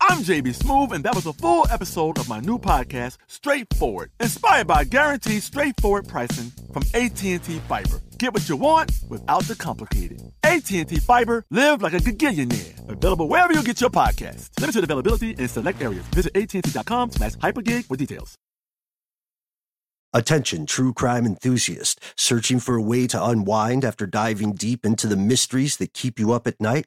I'm JB Smoove, and that was a full episode of my new podcast, Straightforward, inspired by guaranteed straightforward pricing from AT&T Fiber. Get what you want without the complicated. AT&T Fiber, live like a gigillionaire. Available wherever you get your podcast. Limited availability in select areas. Visit AT&T.com slash hypergig for details. Attention, true crime enthusiast. Searching for a way to unwind after diving deep into the mysteries that keep you up at night?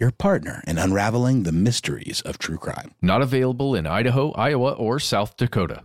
your partner in unraveling the mysteries of true crime. Not available in Idaho, Iowa, or South Dakota.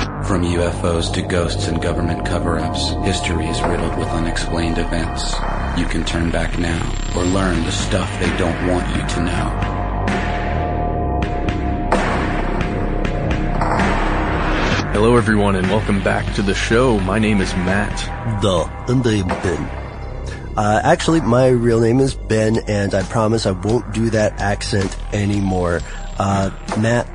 From UFOs to ghosts and government cover-ups, history is riddled with unexplained events. You can turn back now or learn the stuff they don't want you to know. Hello, everyone, and welcome back to the show. My name is Matt. The and I'm Ben. Uh, actually, my real name is Ben, and I promise I won't do that accent anymore. Uh, Matt,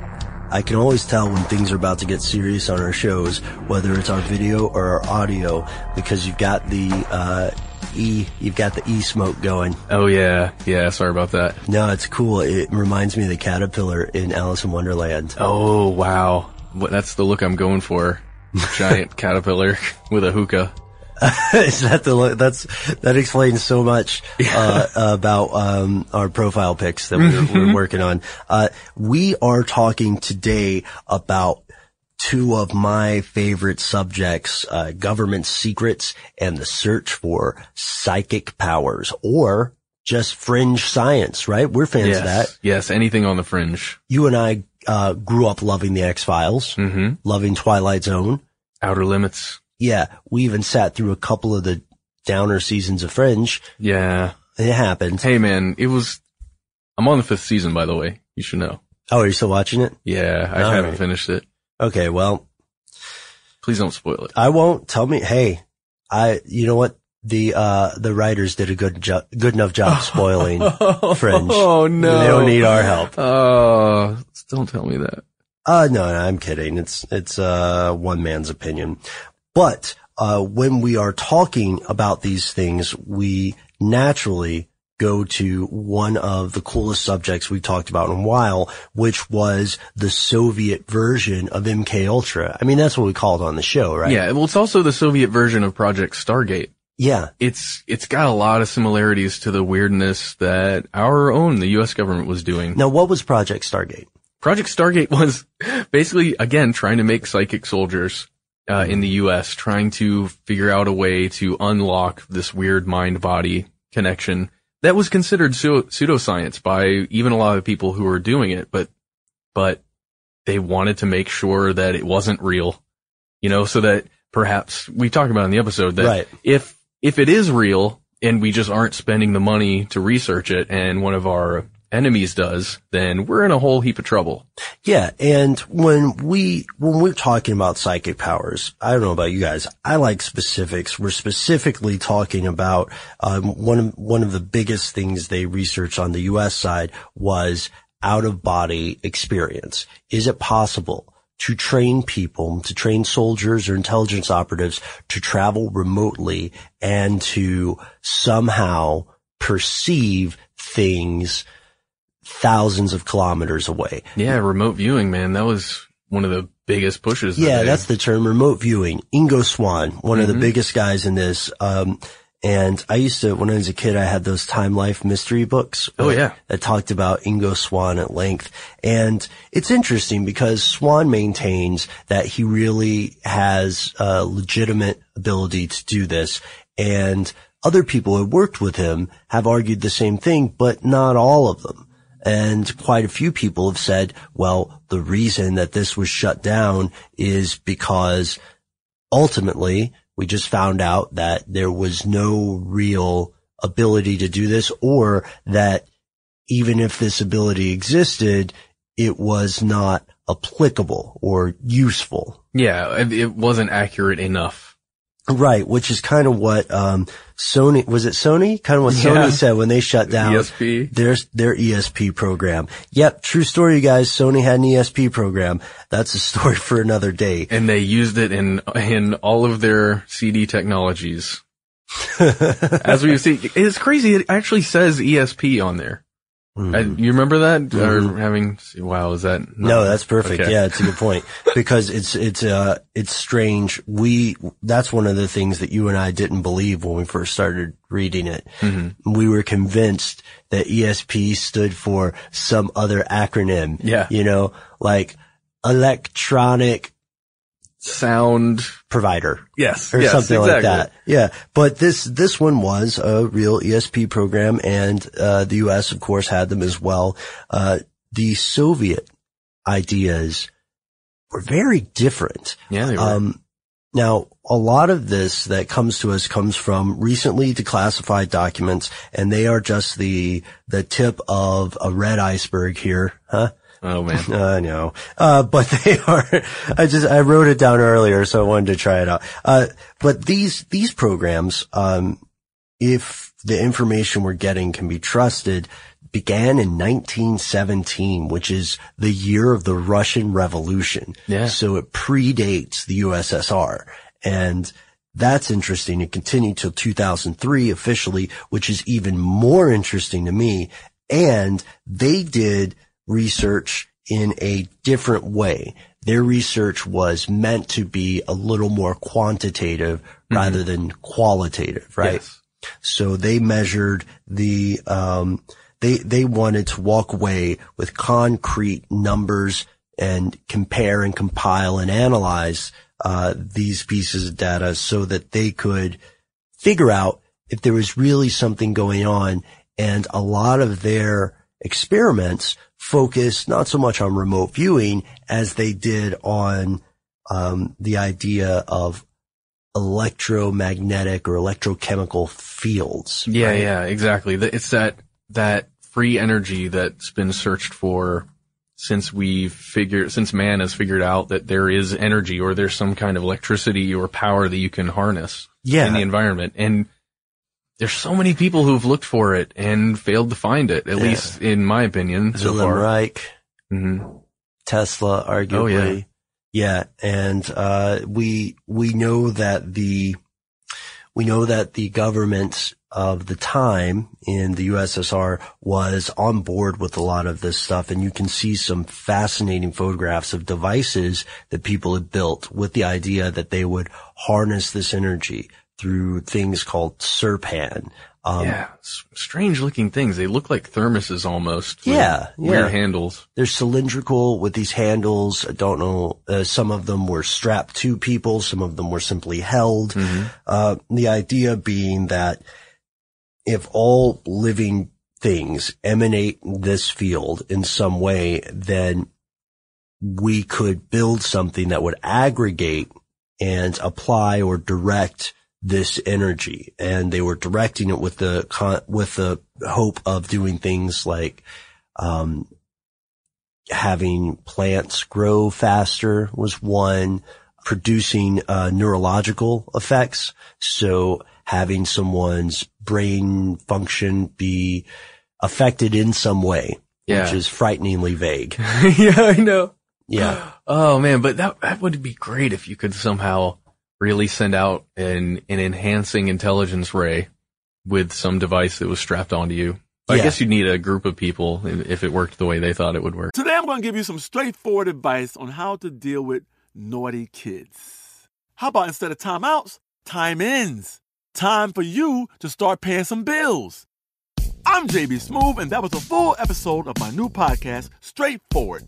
I can always tell when things are about to get serious on our shows, whether it's our video or our audio, because you've got the uh, e, you've got the e smoke going. Oh, yeah. Yeah, sorry about that. No, it's cool. It reminds me of the caterpillar in Alice in Wonderland. Oh, wow. That's the look I'm going for. Giant caterpillar with a hookah. Is that the? That's that explains so much uh, about um, our profile pics that we're, we're working on. Uh, we are talking today about two of my favorite subjects: uh, government secrets and the search for psychic powers, or just fringe science. Right? We're fans yes. of that. Yes, anything on the fringe. You and I uh, grew up loving the X Files, Mm-hmm. loving Twilight Zone. Outer limits. Yeah, we even sat through a couple of the downer seasons of Fringe. Yeah. It happened. Hey, man, it was. I'm on the fifth season, by the way. You should know. Oh, are you still watching it? Yeah, I All haven't right. finished it. Okay, well, Please don't spoil it. I won't. Tell me. Hey, I. You know what? The uh the writers did a good job, good enough job spoiling Fringe. Oh no, They don't need our help. Oh, don't tell me that. Uh no, no, I'm kidding. It's it's uh one man's opinion. But uh when we are talking about these things, we naturally go to one of the coolest subjects we've talked about in a while, which was the Soviet version of MK Ultra. I mean, that's what we called it on the show, right? Yeah, well, it's also the Soviet version of Project Stargate. Yeah. It's it's got a lot of similarities to the weirdness that our own the U.S. government was doing. Now, what was Project Stargate? Project Stargate was basically again trying to make psychic soldiers uh, in the U.S. trying to figure out a way to unlock this weird mind body connection that was considered pseu- pseudoscience by even a lot of people who were doing it, but but they wanted to make sure that it wasn't real, you know, so that perhaps we talked about in the episode that Right. if if it is real and we just aren't spending the money to research it, and one of our enemies does, then we're in a whole heap of trouble. Yeah, and when we when we're talking about psychic powers, I don't know about you guys. I like specifics. We're specifically talking about um, one of one of the biggest things they researched on the U.S. side was out of body experience. Is it possible to train people, to train soldiers or intelligence operatives to travel remotely and to somehow perceive things thousands of kilometers away? Yeah, remote viewing, man. That was one of the biggest pushes. Yeah, that that's the term, remote viewing. Ingo Swann, one of the biggest guys in this. Um, and I used to, when I was a kid, I had those Time Life mystery books. Oh, uh, yeah. That talked about Ingo Swann at length. And it's interesting because Swann maintains that he really has a legitimate ability to do this. And other people who worked with him have argued the same thing, but not all of them. And quite a few people have said, well, the reason that this was shut down is because ultimately we just found out that there was no real ability to do this or that even if this ability existed, it was not applicable or useful. yeah, it, wasn't accurate enough. Right, which is kind of what um, Sony was it Sony? Kind of what Yeah. Sony said when they shut down ESP. their their ESP program. Yep, true story, you guys. Sony had an ESP program. That's a story for another day. And they used it in, in all of their CD technologies. As we see, it's crazy. It actually says ESP on there. Uh, you remember that? Or having, wow, is that? Mm-hmm. No, that's perfect. Okay. Yeah, it's a good point because it's it's uh it's strange. We that's one of the things that you and I didn't believe when we first started reading it. Mm-hmm. We were convinced that ESP stood for some other acronym. Yeah. you know, like electronic Sound. provider. Yes. or yes, something like that. Yeah. But this, this one was a real ESP program and, uh, the U.S. of course had them as well. Uh, the Soviet ideas were very different. Yeah, they were. Um, now, a lot of this that comes to us comes from recently declassified documents, and they are just the the tip of a red iceberg here, huh? Oh man. I know. Uh, but they are, I just, I wrote it down earlier, so I wanted to try it out. Uh, but these, these programs, um, if the information we're getting can be trusted, began in 1917, which is the year of the Russian Revolution. Yeah. So it predates the USSR. And that's interesting. It continued till 2003 officially, which is even more interesting to me. And they did research in a different way. Their research was meant to be a little more quantitative rather than qualitative, right? Yes. So they measured the, um, they, they wanted to walk away with concrete numbers and compare and compile and analyze, uh, these pieces of data so that they could figure out if there was really something going on. And a lot of their experiments focused not so much on remote viewing as they did on, um, the idea of electromagnetic or electrochemical fields. Yeah, right? yeah, exactly. It's that, that free energy that's been searched for since we figured, since man has figured out that there is energy or there's some kind of electricity or power that you can harness Yeah. in the environment. And there's so many people who've looked for it and failed to find it, at least in my opinion so far. Reich, hmm Tesla, arguably. Oh, yeah. Yeah. And, uh, we, we know that the, we know that the government of the time in the USSR was on board with a lot of this stuff. And you can see some fascinating photographs of devices that people had built with the idea that they would harness this energy through things called Serpan. Um, yeah, strange looking things. They look like thermoses almost. Yeah, Weird yeah. handles. They're cylindrical with these handles. I don't know. Uh, some of them were strapped to people. Some of them were simply held. Uh, the idea being that if all living things emanate this field in some way, then we could build something that would aggregate and apply or direct this energy. And they were directing it with the con- with the hope of doing things like Um, having plants grow faster was one, producing uh, neurological effects. So having someone's brain function be affected in some way, Yeah. which is frighteningly vague. yeah, I know. Yeah. Oh man, but that that would be great if you could somehow really send out an an enhancing intelligence ray with some device that was strapped onto you. I guess you'd need a group of people if if it worked the way they thought it would work. Today I'm going to give you some straightforward advice on how to deal with naughty kids. How about instead of timeouts, time ins? Time for you to start paying some bills. I'm JB Smoove, and that was a full episode of my new podcast, Straightforward,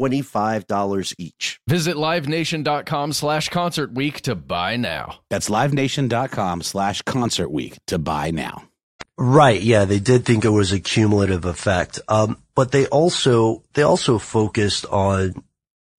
$25 each. Visit livenation.com slash concert week to buy now. That's livenation.com slash concert week to buy now. Right. Yeah. They did think it was a cumulative effect. Um, but they also, they also focused on,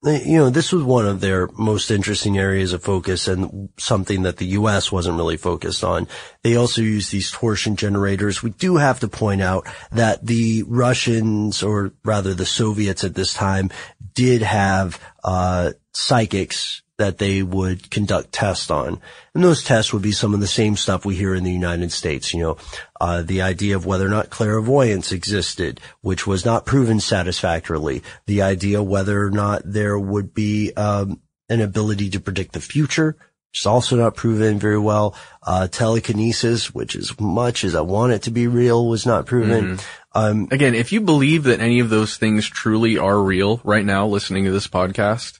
you know, this was one of their most interesting areas of focus and something that the U.S. wasn't really focused on. They also use these torsion generators. We do have to point out that the Russians, or rather the Soviets at this time, did have, uh, psychics that they would conduct tests on. And those tests would be some of the same stuff we hear in the United States, you know, uh, the idea of whether or not clairvoyance existed, which was not proven satisfactorily, the idea whether or not there would be, um, an ability to predict the future, which is also not proven very well, uh, telekinesis, which as much as I want it to be real was not proven. Um, Again, if you believe that any of those things truly are real right now, listening to this podcast,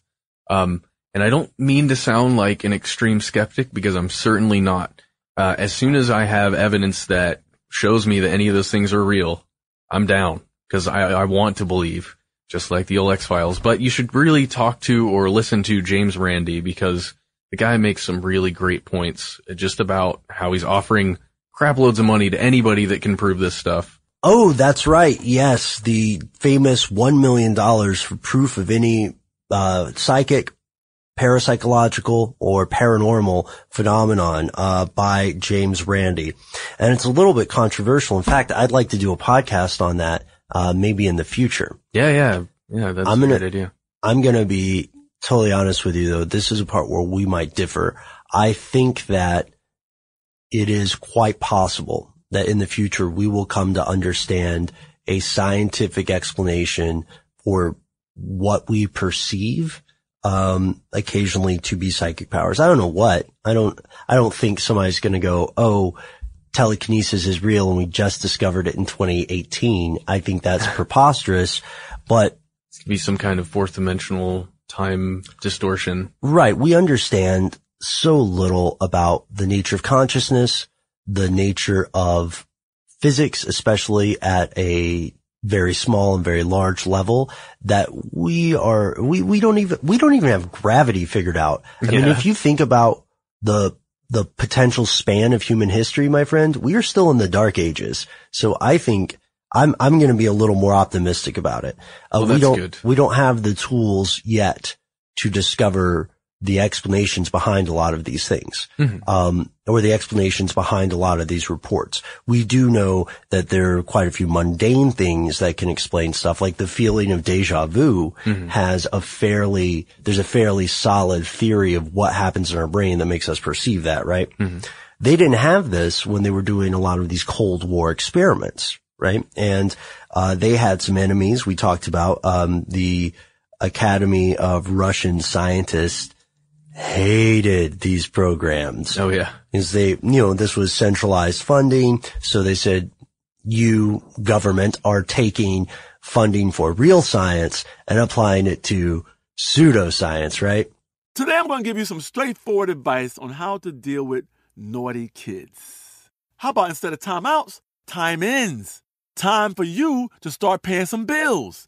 um, and I don't mean to sound like an extreme skeptic because I'm certainly not. Uh, as soon as I have evidence that shows me that any of those things are real, I'm down because I, I want to believe, just like the old X Files. But you should really talk to or listen to James Randi because the guy makes some really great points just about how he's offering crap loads of money to anybody that can prove this stuff. Oh, that's right. Yes, the famous $1 million for proof of any, uh, psychic, parapsychological, or paranormal phenomenon, uh, by James Randi. And it's a little bit controversial. In fact, I'd like to do a podcast on that, uh, maybe in the future. Yeah, yeah, yeah. That's I'm a gonna- great idea. I'm going to be totally honest with you though, this is a part where we might differ. I think that it is quite possible that in the future we will come to understand a scientific explanation for what we perceive um, occasionally to be psychic powers. I don't know what. I don't, I don't think somebody's going to go, oh, telekinesis is real and we just discovered it in 2018. I think that's preposterous, but It's gonna be some kind of fourth dimensional time distortion. Right. We understand so little about the nature of consciousness, the nature of physics, especially at a very small and very large level that we are, we, we don't even, we don't even have gravity figured out. I mean, if you think about the, the potential span of human history, my friend, we are still in the dark ages. So I think I'm, I'm going to be a little more optimistic about it. Uh, Well, we don't, good. we don't have the tools yet to discover the explanations behind a lot of these things, Mhm. um, or the explanations behind a lot of these reports. We do know that there are quite a few mundane things that can explain stuff, like the feeling of deja vu has a fairly, there's a fairly solid theory of what happens in our brain that makes us perceive that, right? They didn't have this when they were doing a lot of these Cold War experiments, right? And, uh, they had some enemies. We talked about, um, the Academy of Russian Scientists hated these programs Oh yeah. Because they, you know, this was centralized funding. So they said, you government are taking funding for real science and applying it to pseudoscience, right? Today I'm going to give you some straightforward advice on how to deal with naughty kids. How about instead of timeouts, time ins? Time for you to start paying some bills.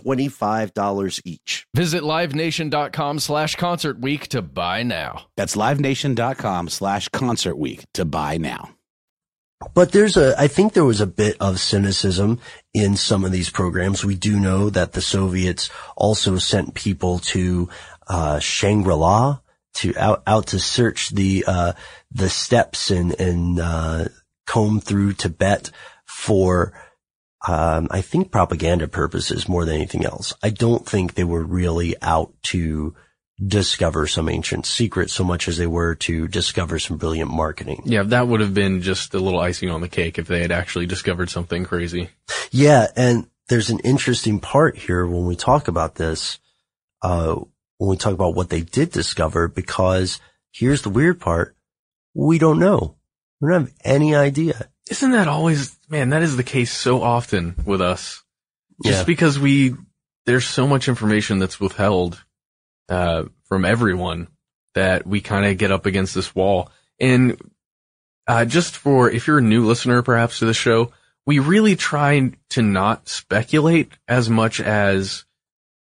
$25 each. Visit livenation.com slash concert week to buy now. That's livenation.com slash concert week to buy now. But there's a, I think there was a bit of cynicism in some of these programs. We do know that the Soviets also sent people to, uh, Shangri-La to out, out to search the, uh, the steppes and, and, uh, comb through Tibet for um, I think propaganda purposes more than anything else. I don't think they were really out to discover some ancient secret so much as they were to discover some brilliant marketing. Yeah, that would have been just a little icing on the cake if they had actually discovered something crazy. Yeah, and there's an interesting part here when we talk about this, uh, when we talk about what they did discover, because here's the weird part. We don't know. We don't have any idea. Isn't that always, man, that is the case so often with us. Just Yeah. because we, there's so much information that's withheld, uh, from everyone that we kind of get up against this wall. And, uh, just for, if you're a new listener perhaps to the show, we really try to not speculate as much as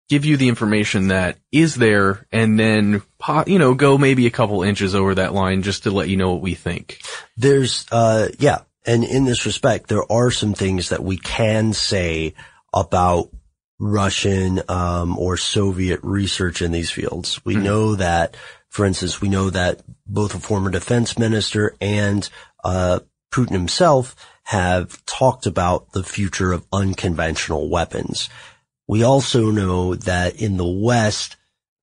give you the information that is there and then, you know, go maybe a couple inches over that line just to let you know what we think. There's, uh, yeah. And in this respect, there are some things that we can say about Russian, um, or Soviet research in these fields. We know that, for instance, we know that both a former defense minister and, uh, Putin himself have talked about the future of unconventional weapons. We also know that in the West,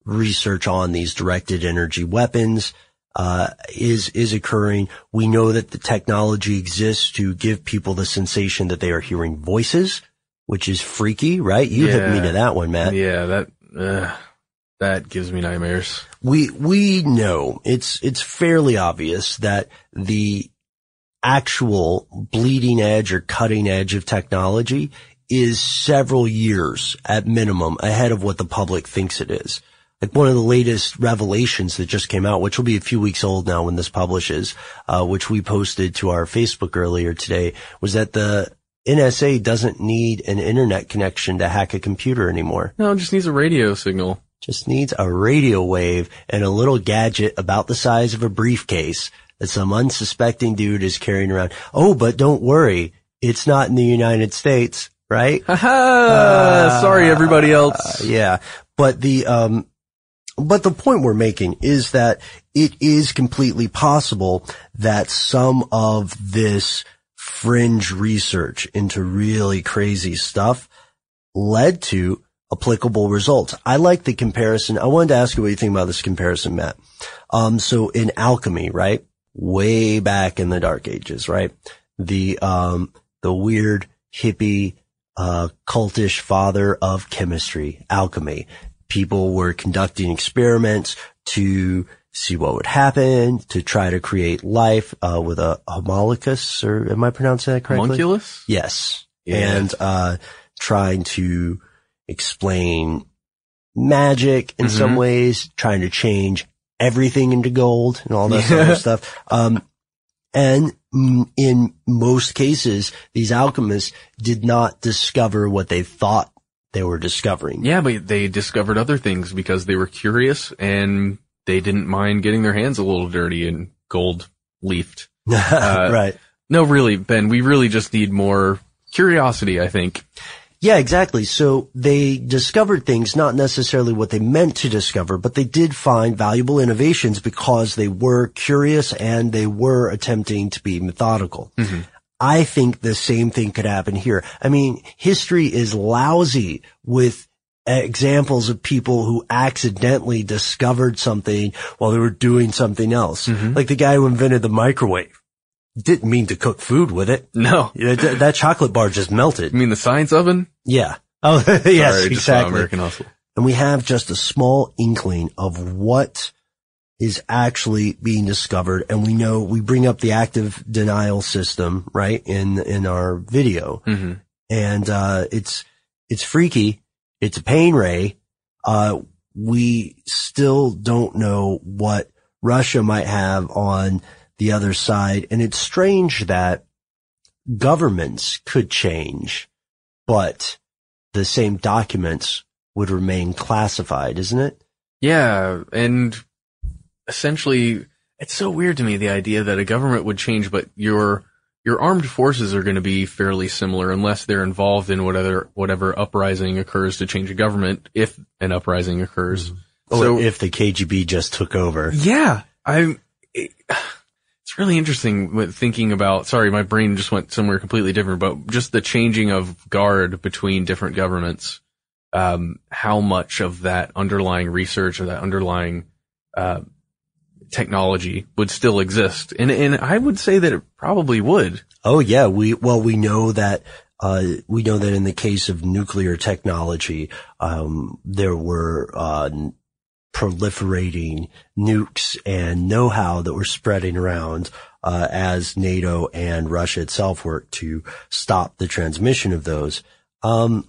research on these directed energy weapons uh, is is occurring. We know that the technology exists to give people the sensation that they are hearing voices, which is freaky, right? You hit me to that one, Matt. Yeah, that uh, that gives me nightmares. We we know it's it's fairly obvious that the actual bleeding edge or cutting edge of technology is several years at minimum ahead of what the public thinks it is. Like one of the latest revelations that just came out, which will be a few weeks old now when this publishes, uh, which we posted to our Facebook earlier today, was that the NSA doesn't need an internet connection to hack a computer anymore No, it just needs a radio signal. just needs a radio wave and a little gadget about the size of a briefcase that some unsuspecting dude is carrying around. Oh, but don't worry. It's not in the United States, right? Haha! Sorry, everybody else. Uh, yeah. But the, um, but the point we're making is that it is completely possible that some of this fringe research into really crazy stuff led to applicable results. I like the comparison. I wanted to ask you what you think about this comparison, Matt. Um, so in alchemy, right? Way back in the dark ages, right? The, um, the weird hippie, uh, cultish father of chemistry, alchemy. People were conducting experiments to see what would happen, to try to create life, uh, with a homologous, or am I pronouncing that correctly? Homunculus? Yes. Yeah. And, uh, trying to explain magic in some Mhm. ways, trying to change everything into gold and all that sort of stuff. Um, and in most cases, these alchemists did not discover what they thought they were discovering. Yeah, but they discovered other things because they were curious and they didn't mind getting their hands a little dirty and gold leafed. Uh, right. No, really, Ben, we really just need more curiosity, I think. Yeah, exactly. So they discovered things, not necessarily what they meant to discover, but they did find valuable innovations because they were curious and they were attempting to be methodical. I think the same thing could happen here. I mean, history is lousy with examples of people who accidentally discovered something while they were doing something else. Mm-hmm. Like the guy who invented the microwave. Didn't mean to cook food with it. No. That, that chocolate bar just melted. You mean the science oven? Yeah. Oh, yes, Sorry, exactly. American Hustle. And we have just a small inkling of what is actually being discovered. And we know we bring up the active denial system, right? In, in our video. Mhm. And, uh, it's, it's freaky. It's a pain ray. Uh, we still don't know what Russia might have on the other side. And it's strange that governments could change, but the same documents would remain classified, isn't it? Yeah, and essentially, it's so weird to me the idea that a government would change, but your your armed forces are going to be fairly similar unless they're involved in whatever whatever uprising occurs to change a government, if an uprising occurs. Or So if the KGB just took over. yeah, I'm. it- it's really interesting with thinking about, sorry, my brain just went somewhere completely different, but just the changing of guard between different governments, um, how much of that underlying research or that underlying, uh, technology would still exist. And, and I would say that it probably would. Oh yeah, we well we know that uh, we know that in the case of nuclear technology, um, there were uh, proliferating nukes and know-how that were spreading around uh, as NATO and Russia itself worked to stop the transmission of those. Um,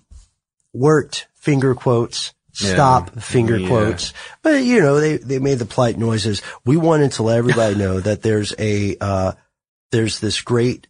worked finger quotes. Stop Yeah. finger Yeah. quotes. But you know, they, they made the polite noises. We wanted to let everybody know that there's a, uh, there's this great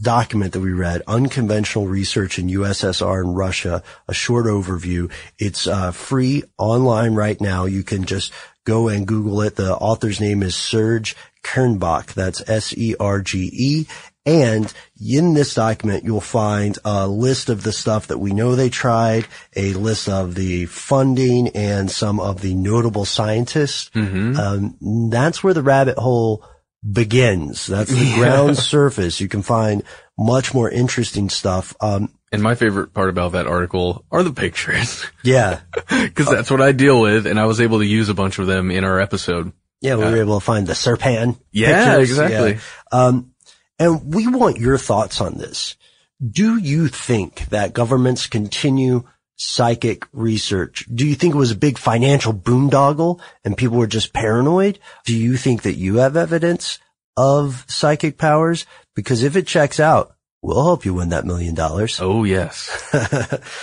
document that we read, Unconventional Research in USSR and Russia, a short overview. It's uh, free online right now. You can just go and Google it. The author's name is Serge Kernbach. That's S-E-R-G-E. And in this document, you'll find a list of the stuff that we know they tried, a list of the funding and some of the notable scientists. Um, that's where the rabbit hole begins. That's the ground surface. You can find much more interesting stuff. Um, And my favorite part about that article are the pictures. yeah. Cause that's what I deal with. And I was able to use a bunch of them in our episode. Yeah, we were able to find the Serpan. Yeah, pictures. exactly. Yeah. Um, and we want your thoughts on this. Do you think that governments continue psychic research? Do you think it was a big financial boondoggle and people were just paranoid? Do you think that you have evidence of psychic powers? Because if it checks out, we'll help you win that million dollars. Oh yes.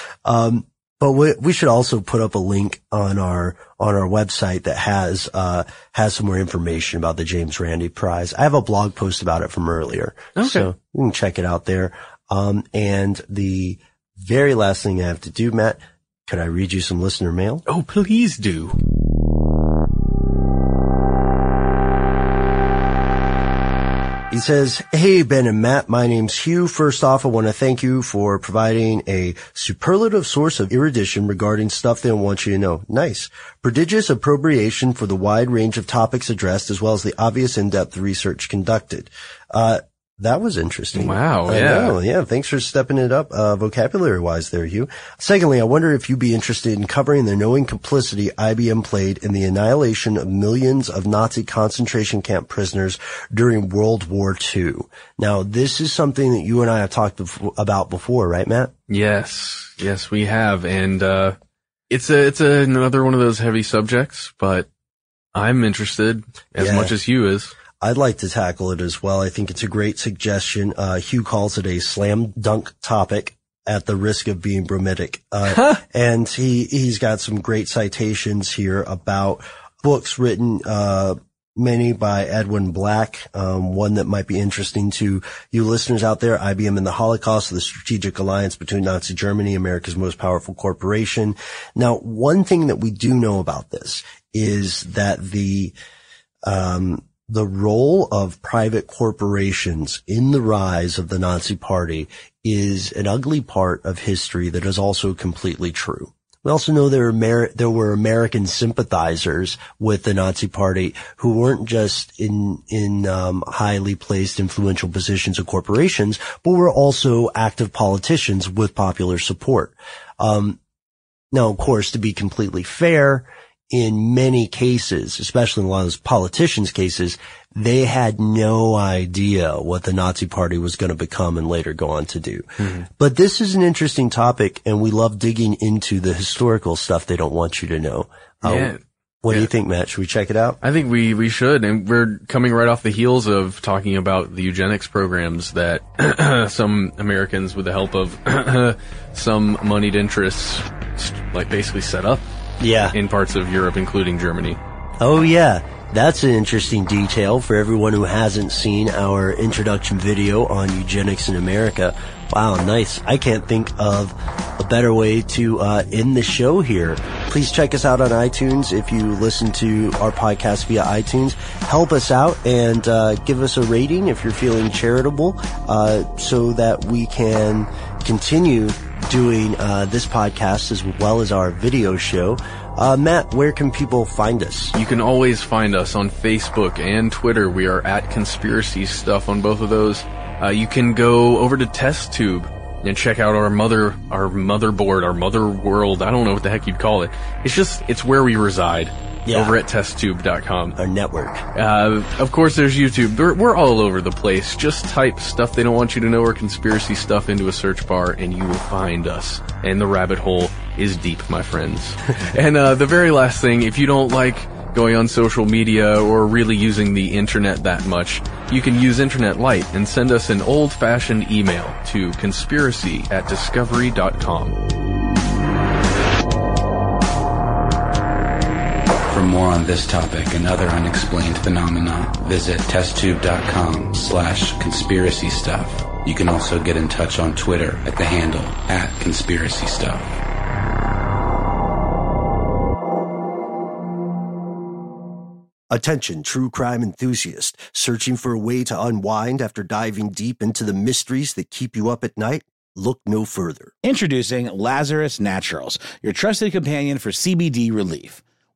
um, but we, we should also put up a link on our on our website that has uh, has some more information about the James Randi Prize. I have a blog post about it from earlier, Okay. so you can check it out there. Um, and the very last thing I have to do, Matt, could I read you some listener mail? Oh, please do. He says, Hey, Ben and Matt, my name's Hugh. First off, I want to thank you for providing a superlative source of erudition regarding stuff they don't want you to know. Nice. Prodigious appropriation for the wide range of topics addressed as well as the obvious in-depth research conducted. Uh, that was interesting. Wow, I yeah. know, yeah. Thanks for stepping it up, uh, vocabulary wise there, Hugh. Secondly, I wonder if you'd be interested in covering the knowing complicity IBM played in the annihilation of millions of Nazi concentration camp prisoners during World War II. Now, this is something that you and I have talked befo- about before, right, Matt? Yes. Yes, we have. And, uh, it's a, it's a, another one of those heavy subjects, but I'm interested as Yeah. much as Hugh is. I'd like to tackle it as well. I think it's a great suggestion. Uh, Hugh calls it a slam dunk topic at the risk of being bromidic. Uh, and he, he's got some great citations here about books written, uh, many by Edwin Black. Um, one that might be interesting to you listeners out there, IBM and the Holocaust, the strategic alliance between Nazi Germany, America's most powerful corporation. Now, one thing that we do know about this is that the, um, the role of private corporations in the rise of the Nazi party is an ugly part of history that is also completely true. We also know there, Amer- there were American sympathizers with the Nazi party who weren't just in, in, um, highly placed influential positions of corporations, but were also active politicians with popular support. Um, now, of course, to be completely fair, in many cases, especially in a lot of those politicians' cases, they had no idea what the Nazi party was going to become and later go on to do. But this is an interesting topic and we love digging into the historical stuff they don't want you to know. Uh, Yeah. What do you think, Matt? Should we check it out? I think we, we should, and we're coming right off the heels of talking about the eugenics programs that some Americans, with the help of some moneyed interests, like basically set up Yeah. in parts of Europe, including Germany. Oh yeah, that's an interesting detail for everyone who hasn't seen our introduction video on eugenics in America. Wow, nice. I can't think of a better way to uh, end the show here. Please check us out on iTunes if you listen to our podcast via iTunes. Help us out and uh, give us a rating if you're feeling charitable, uh, so that we can continue doing uh, this podcast as well as our video show. Uh, Matt, where can people find us? You can always find us on Facebook and Twitter. We are at Conspiracy Stuff on both of those. Uh, you can go over to TestTube and check out our mother, our motherboard, our mother world. I don't know what the heck you'd call it. It's just, it's where we reside. Yeah. Over at testtube.com. Our network. Uh, of course, there's YouTube. We're, we're all over the place. Just type stuff they don't want you to know or conspiracy stuff into a search bar and you will find us. And the rabbit hole is deep, my friends. and uh, the very last thing, if you don't like going on social media or really using the internet that much, you can use Internet Lite and send us an old-fashioned email to conspiracy at discovery.com. more on this topic and other unexplained phenomena, visit testtube.com slash conspiracy stuff. You can also get in touch on Twitter at the handle at conspiracy stuff. Attention, true crime enthusiast, searching for a way to unwind after diving deep into the mysteries that keep you up at night? Look no further. Introducing Lazarus Naturals, your trusted companion for CBD relief.